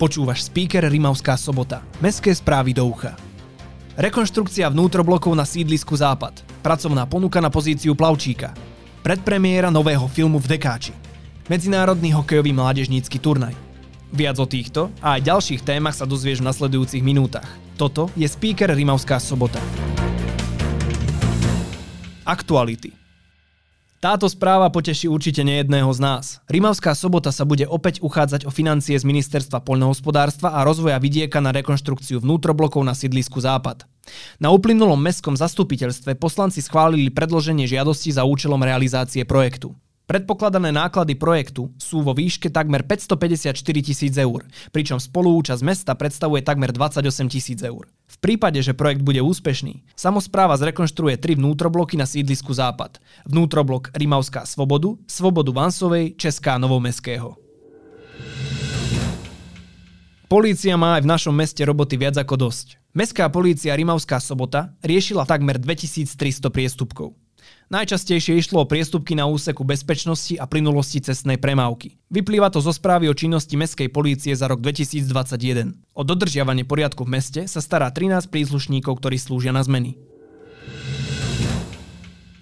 Počúvaš speaker Rimavská sobota. Mestské správy do ucha. Rekonštrukcia vnútroblokov na sídlisku Západ. Pracovná ponuka na pozíciu plavčíka. Predpremiéra nového filmu v Dekáči. Medzinárodný hokejový mládežnícky turnaj. Viac o týchto a aj ďalších témach sa dozvieš v nasledujúcich minútach. Toto je speaker Rimavská sobota. Aktuality. Táto správa poteší určite nejedného z nás. Rimavská sobota sa bude opäť uchádzať o financie z Ministerstva poľnohospodárstva a rozvoja vidieka na rekonštrukciu vnútroblokov na sídlisku Západ. Na uplynulom mestskom zastupiteľstve poslanci schválili predloženie žiadosti za účelom realizácie projektu. Predpokladané náklady projektu sú vo výške takmer 554 tisíc eur, pričom spoluúčasť mesta predstavuje takmer 28 tisíc eur. V prípade, že projekt bude úspešný, samozpráva zrekonštruuje tri vnútrobloky na sídlisku Západ. Vnútroblok Rimavská Svobodu, Svobodu Vansovej, Česká Novomestského. Polícia má aj v našom meste roboty viac ako dosť. Mestská polícia Rimavská sobota riešila takmer 2300 priestupkov. Najčastejšie išlo o priestupky na úseku bezpečnosti a plynulosti cestnej premávky. Vyplýva to zo správy o činnosti Mestskej polície za rok 2021. O dodržiavanie poriadku v meste sa stará 13 príslušníkov, ktorí slúžia na zmeny.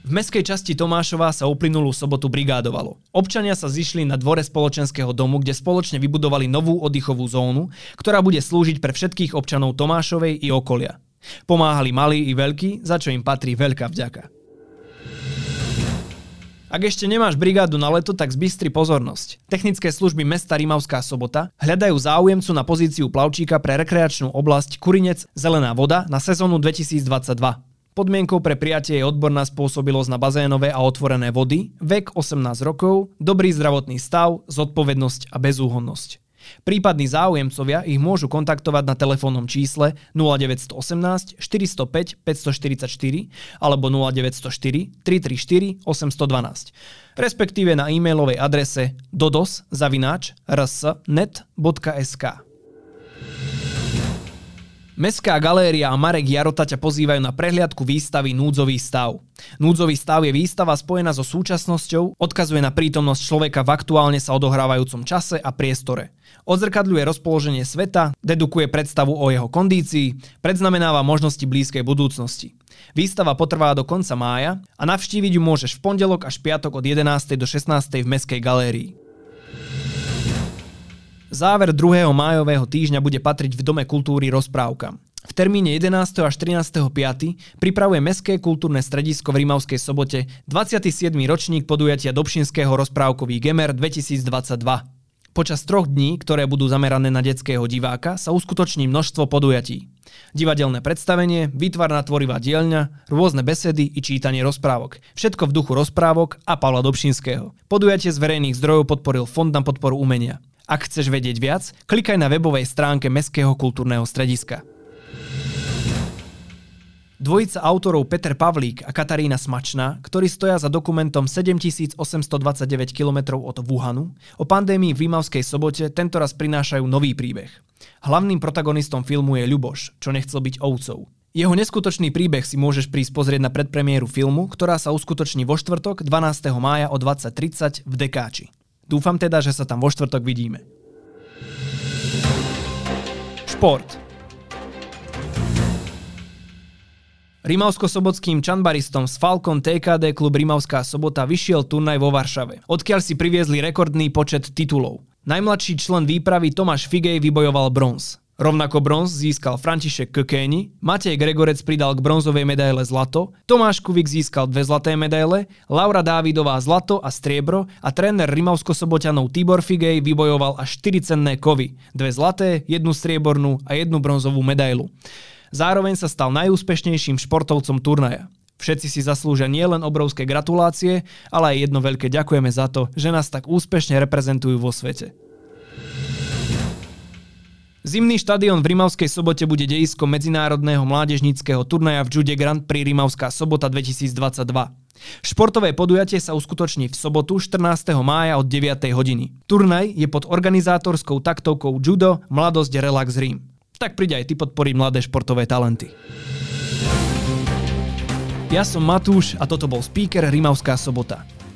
V meskej časti Tomášova sa uplynulú sobotu brigádovalo. Občania sa zišli na dvore spoločenského domu, kde spoločne vybudovali novú oddychovú zónu, ktorá bude slúžiť pre všetkých občanov Tomášovej i okolia. Pomáhali malí i veľkí, za čo im patrí veľká vďaka. Ak ešte nemáš brigádu na leto, tak zbystri pozornosť. Technické služby mesta Rimavská sobota hľadajú záujemcu na pozíciu plavčíka pre rekreačnú oblasť Kurinec Zelená voda na sezónu 2022. Podmienkou pre prijatie je odborná spôsobilosť na bazénové a otvorené vody, vek 18 rokov, dobrý zdravotný stav, zodpovednosť a bezúhonnosť. Prípadní záujemcovia ich môžu kontaktovať na telefónnom čísle 0918 405 544 alebo 0904 334 812, respektíve na e-mailovej adrese dodos.rs.net.sk. Mestská galéria a Marek Jarota ťa pozývajú na prehliadku výstavy Núdzový stav. Núdzový stav je výstava spojená so súčasnosťou, odkazuje na prítomnosť človeka v aktuálne sa odohrávajúcom čase a priestore. Odzrkadľuje rozpoloženie sveta, dedukuje predstavu o jeho kondícii, predznamenáva možnosti blízkej budúcnosti. Výstava potrvá do konca mája a navštíviť ju môžeš v pondelok až piatok od 11. do 16. v Mestskej galérii. Záver 2. májového týždňa bude patriť v Dome kultúry rozprávkam. V termíne 11. až 13.5. pripravuje Mestské kultúrne stredisko v Rimavskej sobote 27. ročník podujatia Dobšinského rozprávkový Gemer 2022. Počas troch dní, ktoré budú zamerané na detského diváka, sa uskutoční množstvo podujatí. Divadelné predstavenie, výtvarná tvorivá dielňa, rôzne besedy i čítanie rozprávok. Všetko v duchu rozprávok a Pavla Dobšinského. Podujatie z verejných zdrojov podporil Fond na podporu umenia. Ak chceš vedieť viac, klikaj na webovej stránke Mestského kultúrneho strediska. Dvojica autorov Peter Pavlík a Katarína Smačná, ktorí stoja za dokumentom 7829 km od Wuhanu, o pandémii v Rímavskej sobote tentoraz prinášajú nový príbeh. Hlavným protagonistom filmu je Ľuboš, čo nechcel byť ovcov. Jeho neskutočný príbeh si môžeš prísť pozrieť na predpremiéru filmu, ktorá sa uskutoční vo štvrtok 12. mája o 20.30 v Dekáči. Dúfam teda, že sa tam vo štvrtok vidíme. Šport. Rimavsko-sobotským čanbaristom z Falcon TKD klub Rimavská sobota vyšiel turnaj vo Varšave, odkiaľ si priviezli rekordný počet titulov. Najmladší člen výpravy Tomáš Figej vybojoval bronz. Rovnako bronz získal František Kökéni, Matej Gregorec pridal k bronzovej medaile zlato, Tomáš Kuvik získal dve zlaté medaile, Laura Dávidová zlato a striebro a tréner Rimavsko-Soboťanov Tibor Figej vybojoval až 4 cenné kovy, dve zlaté, jednu striebornú a jednu bronzovú medailu. Zároveň sa stal najúspešnejším športovcom turnaja. Všetci si zaslúžia nielen obrovské gratulácie, ale aj jedno veľké ďakujeme za to, že nás tak úspešne reprezentujú vo svete. Zimný štadión v Rimavskej sobote bude dejiskom medzinárodného mládežníckého turnaja v Jude Grand Prix Rimavská sobota 2022. Športové podujatie sa uskutoční v sobotu 14. mája od 9. hodiny. Turnaj je pod organizátorskou taktovkou Judo Mladosť Relax Rím. Tak príď aj ty podporiť mladé športové talenty. Ja som Matúš a toto bol speaker Rimavská sobota.